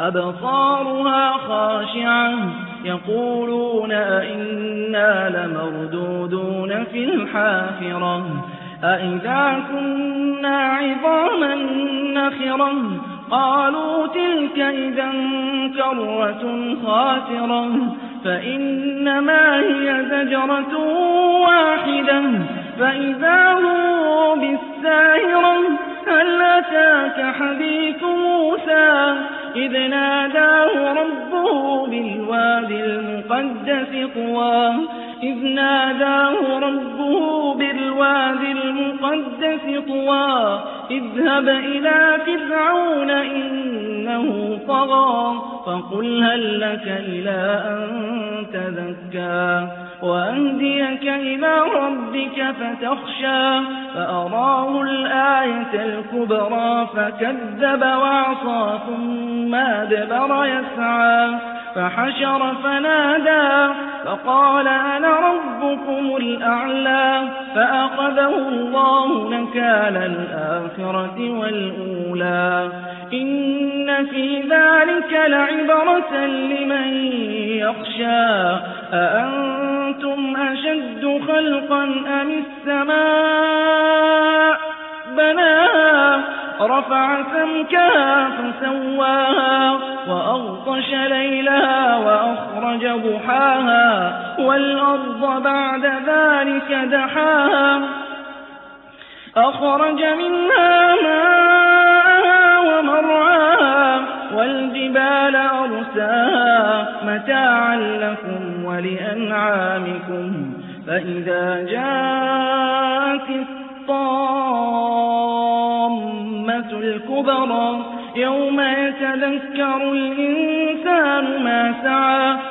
أبصارها خاشعة يقولون أئنا لمردودون في الحافرة أئذا كنا عظاما نخرا قالوا تلك إذا كرة خاسرة فإنما هي زجرة واحدة فإذا هو بالساهرة هل أتاك حديث موسى؟ إذ ناداه ربه بالوادي المقدس طوى. إذ ناداه ربه بالوادي المقدس طوى. اذهب إلى فرعون إنه طغى فقل هل لك إلى أن تذكى وأهديك إلى ربك فتخشى فأراه الآية الكبرى فكذب وعصى ثم أدبر يسعى فحشر فنادى فقال أنا ربكم الأعلى فأخذه الله نكال الآخرة والأولى إن في ذلك لعبرة لمن يخشى أأنتم أشد خلقا أم السماء بناها رفع سمكها فسواها وأغطش ليلها وأخرج ضحاها والأرض بعد ذلك دحاها أخرج منها ماءها ومرعاها والجبال أرساها متاعا لكم ولأنعامكم فإذا جاءت الطامة الكبرى يوم يتذكر الإنسان ما سعى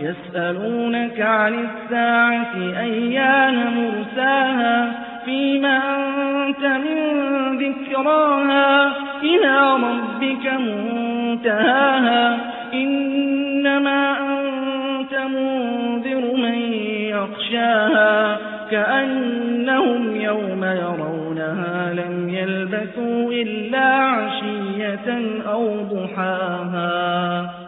يسألونك عن الساعة أيان مرساها فيما أنت من ذكراها إلى ربك منتهاها إنما أنت منذر من يخشاها كأنهم يوم يرونها لم يلبثوا إلا عشية أو ضحاها